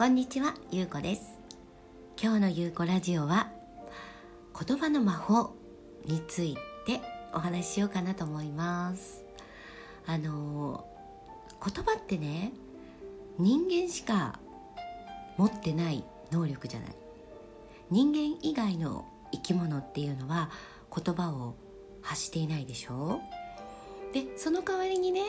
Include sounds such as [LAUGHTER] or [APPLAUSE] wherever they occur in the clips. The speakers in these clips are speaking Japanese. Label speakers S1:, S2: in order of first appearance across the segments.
S1: こんにちは、ゆうこです。今日のゆうこラジオは言葉の魔法についてお話ししようかなと思います。あの言葉ってね人間しか持ってない能力じゃない。人間以外の生き物っていうのは言葉を発していないでしょ。うでその代わりにね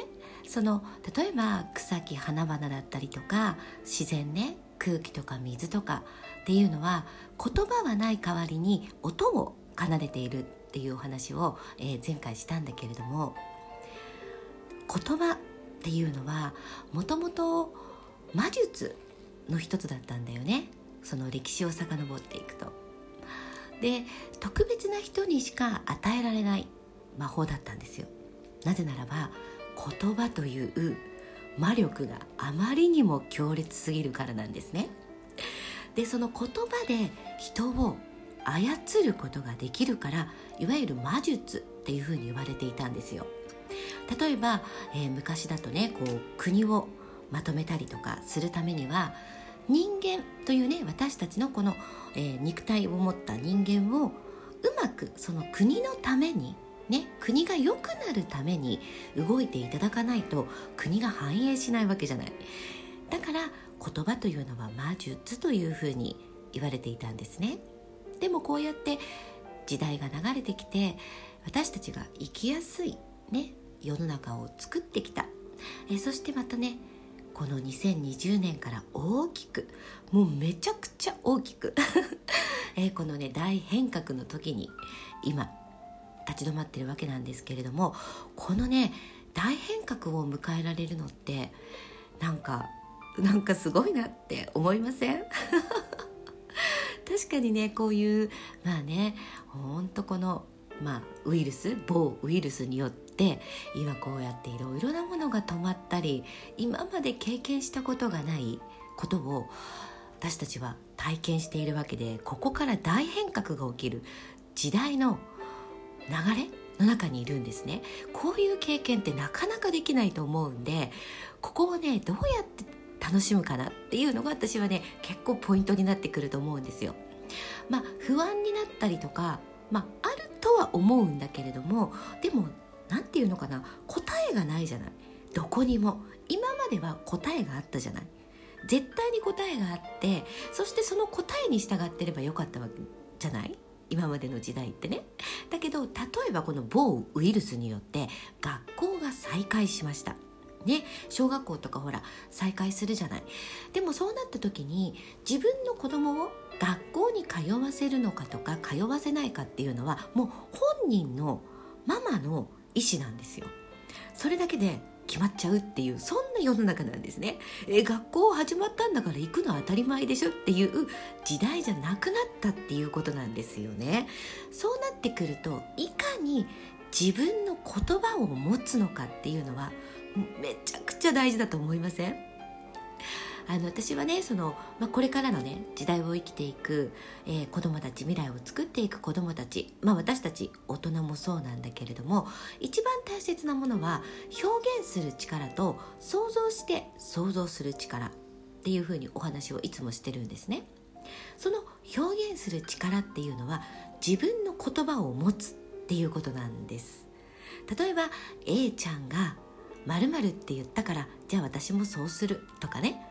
S1: その例えば草木花々だったりとか自然ね空気とか水とかっていうのは言葉はない代わりに音を奏でているっていうお話を、えー、前回したんだけれども言葉っていうのはもともと魔術の一つだったんだよねその歴史を遡っていくと。で特別な人にしか与えられない魔法だったんですよ。なぜならば言葉という魔力があまりにも強烈すぎるからなんですね。でその言葉で人を操ることができるからいわゆる魔術っていうふうに言われていたんですよ。例えば、えー、昔だとねこう国をまとめたりとかするためには人間というね私たちのこの、えー、肉体を持った人間をうまくその国のためにね、国が良くなるために動いていただかないと国が繁栄しないわけじゃない。だから言葉というのは魔術というふうに言われていたんですね。でもこうやって時代が流れてきて私たちが生きやすいね世の中を作ってきた。えそしてまたねこの2020年から大きくもうめちゃくちゃ大きく。[LAUGHS] えこのね大変革の時に今立ち止まってるわけなんですけれどもこのね大変革を迎えられるのってなんかなんかすごいなって思いません？[LAUGHS] 確かにねこういうまあねほんとこの、まあ、ウイルス某ウイルスによって今こうやっていろいろなものが止まったり今まで経験したことがないことを私たちは体験しているわけでここから大変革が起きる時代の流れの中にいるんですね。こういう経験ってなかなかできないと思うんでここをねどうやって楽しむかなっていうのが私はね結構ポイントになってくると思うんですよ。まあ不安になったりとか、まあ、あるとは思うんだけれどもでも何て言うのかな答えがないじゃない。どこにも。今までは答えがあったじゃない。絶対に答えがあってそしてその答えに従ってればよかったわけじゃない。今までの時代ってね。だけど例えばこの某ウイルスによって学校が再開しました。ね、小学校とかほら再開するじゃない。でもそうなった時に自分の子供を学校に通わせるのかとか通わせないかっていうのはもう本人のママの意思なんですよ。それだけで決まっちゃうっていうそんな世の中なんですね。え学校始まったんだから行くのは当たり前でしょっていう時代じゃなくなったっていうことなんですよね。そうなってくるといかに自分の言葉を持つのかっていうのはめちゃくちゃ大事だと思いません？あの私はねその、まあ、これからのね時代を生きていく、えー、子どもたち未来を作っていく子どもたち、まあ、私たち大人もそうなんだけれども一番大切なものは表現する力と想像して想像する力っていうふうにお話をいつもしてるんですね。その表現する力っていうのは自分の言葉を持つっていうことなんです例えば A ちゃんが〇〇って言ったからじゃあ私もそうするとかね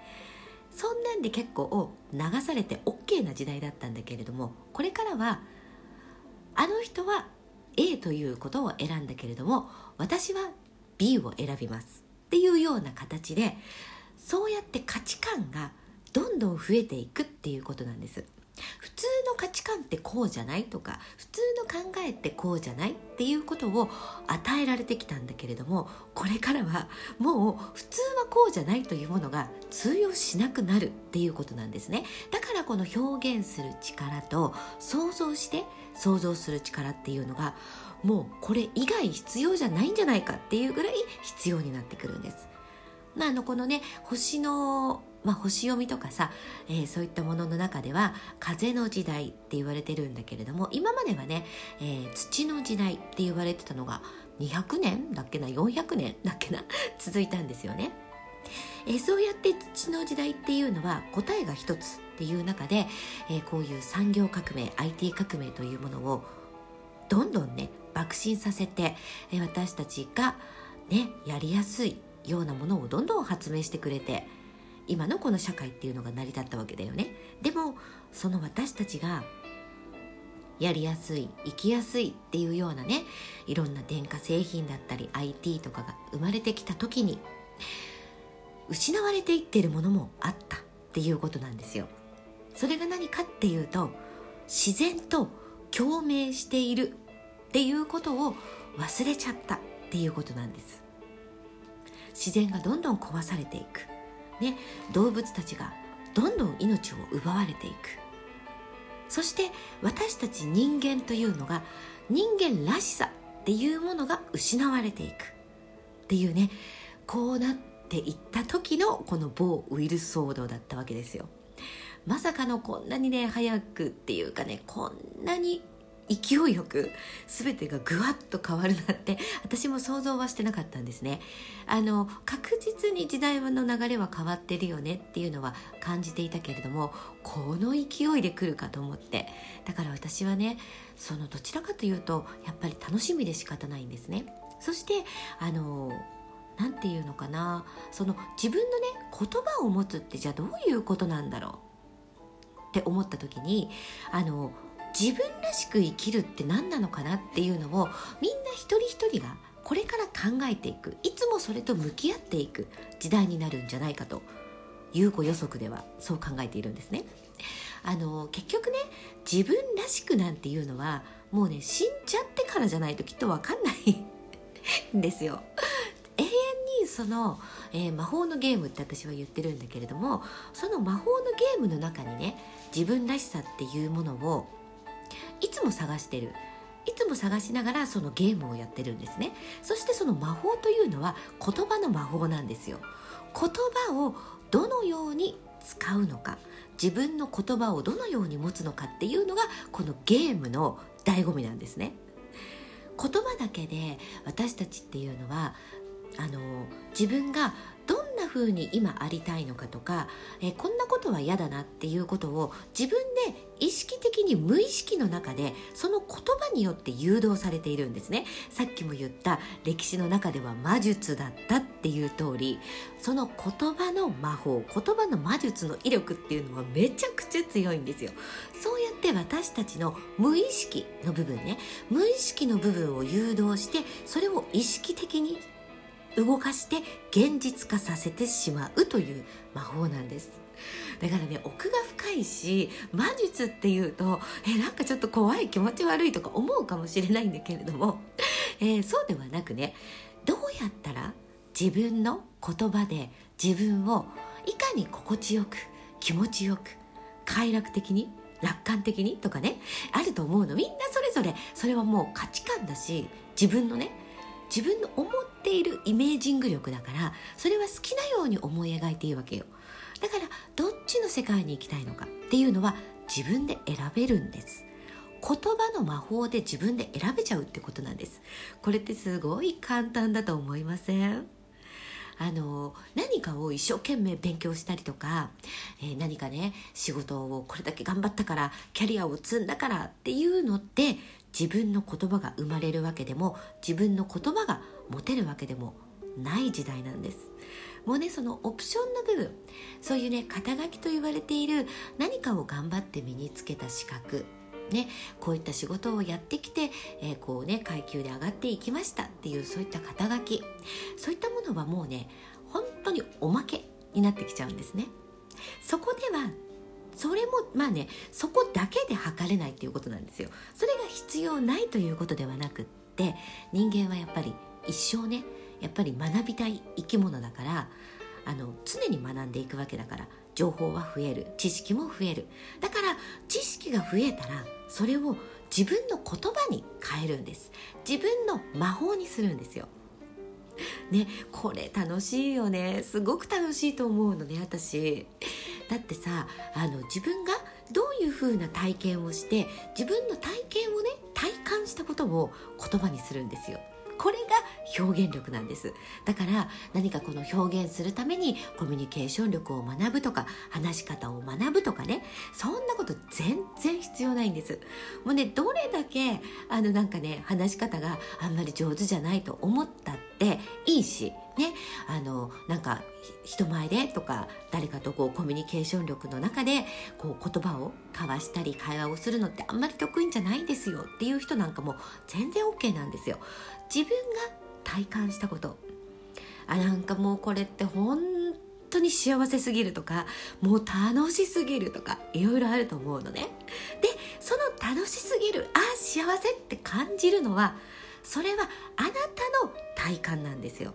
S1: そんなんで結構流されて OK な時代だったんだけれどもこれからはあの人は A ということを選んだけれども私は B を選びます。っていうような形でそうやって価値観がどんどん増えていくっていうことなんです。普通の価値観ってこうじゃないとか普通の考えってこうじゃないっていうことを与えられてきたんだけれどもこれからはもう普通はこうじゃないというものが通用しなくなるっていうことなんですね。だからこの表現する力と想像して想像する力っていうのがもうこれ以外必要じゃないんじゃないかっていうぐらい必要になってくるんです。まあ、あのこのね星の、まあ、星読みとかさ、えー、そういったものの中では風の時代って言われてるんだけれども今まではね、えー、土の時代って言われてたのが200年だっけな400年だっけな [LAUGHS] 続いたんですよね。えそうやって土の時代っていうのは答えが一つっていう中で、えこういう産業革命 IT 革命というものをどんどんね爆心させて、え私たちがねやりやすいようなものをどんどん発明してくれて今のこの社会っていうのが成り立ったわけだよね。でもその私たちがやりやすい生きやすいっていうようなねいろんな電化製品だったり IT とかが生まれてきた時に失われていってるものもあったっていうことなんですよ。それが何かっていうと自然と共鳴しているっていうことを忘れちゃったっていうことなんです。自然がどんどん壊されていく。ね、動物たちがどんどん命を奪われていく。そして私たち人間というのが人間らしさっていうものが失われていく。っていうねこうなっていった時のこの某ウイルス騒動だったわけですよ。まさかのこんなにね早くっていうかねこんなに勢いよく全てがぐわっと変わるなって私も想像はしてなかったんですね。あの確実に時代の流れは変わってるよねっていうのは感じていたけれどもこの勢いで来るかと思って。だから私はねそのどちらかというとやっぱり楽しみで仕方ないんですね。そしてあの何て言うのかな。その自分のね言葉を持つってじゃあどういうことなんだろうって思った時にあの自分らしく生きるって何なのかなっていうのをみんな一人一人がこれから考えていくいつもそれと向き合っていく時代になるんじゃないかと優子予測ではそう考えているんですね。あの結局ね自分らしくなんていうのはもうね死んじゃってからじゃないときっと分かんないんですよ。永遠にその、えー、魔法のゲームって私は言ってるんだけれどもその魔法のゲームの中にね自分らしさっていうものをいつも探してる。いつも探しながらそのゲームをやってるんですね。そしてその魔法というのは言葉の魔法なんですよ。言葉をどのように使うのか。自分の言葉をどのように持つのかっていうのがこのゲームの醍醐味なんですね。言葉だけで私たちっていうのはあの自分がどんな風に今ありたいのかとか、えこんなことは嫌だなっていうことを自分で意識的に無意識の中でその言葉によって誘導されているんですね。さっきも言った歴史の中では魔術だったっていう通りその言葉の魔法言葉の魔術の威力っていうのはめちゃくちゃ強いんですよ。そうやって私たちの無意識の部分ね無意識の部分を誘導してそれを意識的に動かして現実化させてしまうという魔法なんです。だからね奥が深いし魔術っていうとえなんかちょっと怖い気持ち悪いとか思うかもしれないんだけれども、えー、そうではなくねどうやったら自分の言葉で自分をいかに心地よく気持ちよく快楽的に楽観的にとかねあると思うの。みんなそれぞれそれはもう価値観だし自分のね自分の思っているイメージング力だからそれは好きなように思い描いていいわけよ。だからどっちの世界に行きたいのかっていうのは自分で選べるんです。言葉の魔法で自分で選べちゃうってことなんです。これってすごい簡単だと思いません？あの何かを一生懸命勉強したりとか、えー、何かね仕事をこれだけ頑張ったからキャリアを積んだからっていうのって自分の言葉が生まれるわけでも自分の言葉が持てるわけでもない時代なんです。もうねそのオプションの部分そういうね肩書きと言われている何かを頑張って身につけた資格ね、こういった仕事をやってきて、えー、こうね階級で上がっていきましたっていうそういった肩書きそういったものはもうね本当におまけになってきちゃうんですね。そこではそれもまあねそこだけで測れないっていうことなんですよ。それが必要ないということではなくって人間はやっぱり一生ねやっぱり学びたい生き物だからあの常に学んでいくわけだから情報は増える知識も増える。だから知識が増えたらそれを自分の言葉に変えるんです。自分の魔法にするんですよ。ねこれ楽しいよね。すごく楽しいと思うのね私。だってさあの自分がどういう風な体験をして自分の体験をね体感したことを言葉にするんですよ。これが表現力なんです。だから何かこの表現するためにコミュニケーション力を学ぶとか話し方を学ぶとかねそんなこと全然必要ないんです。もうねどれだけあのなんかね話し方があんまり上手じゃないと思ったっていいしねあのなんか人前でとか誰かとこうコミュニケーション力の中でこう言葉を交わしたり会話をするのってあんまり得意じゃないんですよっていう人なんかも全然 OK なんですよ。自分が体感したこと。あなんかもうこれって本当に幸せすぎるとかもう楽しすぎるとかいろいろあると思うのね。でその楽しすぎるあ幸せって感じるのはそれはあなたの体感なんですよ。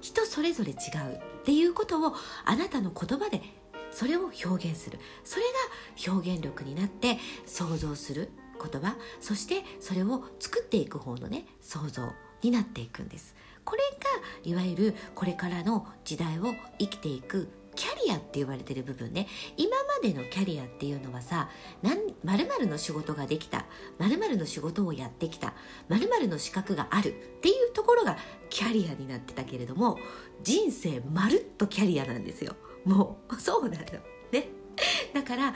S1: 人それぞれ違うっていうことをあなたの言葉でそれを表現する。それが表現力になって想像する言葉。そしてそれを作っていく方のね想像になっていくんです。これがいわゆるこれからの時代を生きていくキャリアって言われてる部分ね。今までのキャリアっていうのはさまるの仕事ができた。まるの仕事をやってきた。まるの資格がある。っていうところがキャリアになってたけれども人生まるっとキャリアなんですよ。もうそうなの。ね。だから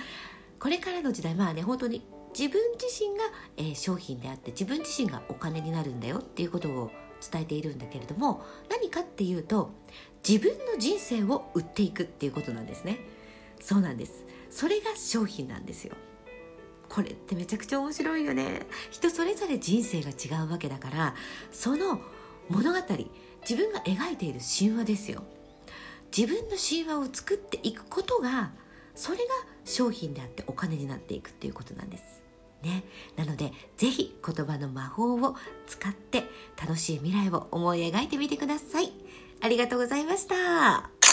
S1: これからの時代まあね本当に自分自身が、えー、商品であって自分自身がお金になるんだよっていうことを伝えているんだけれども何かっていうと自分の人生を売っていくっていうことなんですね。そうなんです。それが商品なんですよ。これってめちゃくちゃ面白いよね。人それぞれ人生が違うわけだからその物語自分が描いている神話ですよ。自分の神話を作っていくことがそれが商品であってお金になっていくっていうことなんです。ね、なので是非言葉の魔法を使って楽しい未来を思い描いてみてください。ありがとうございました。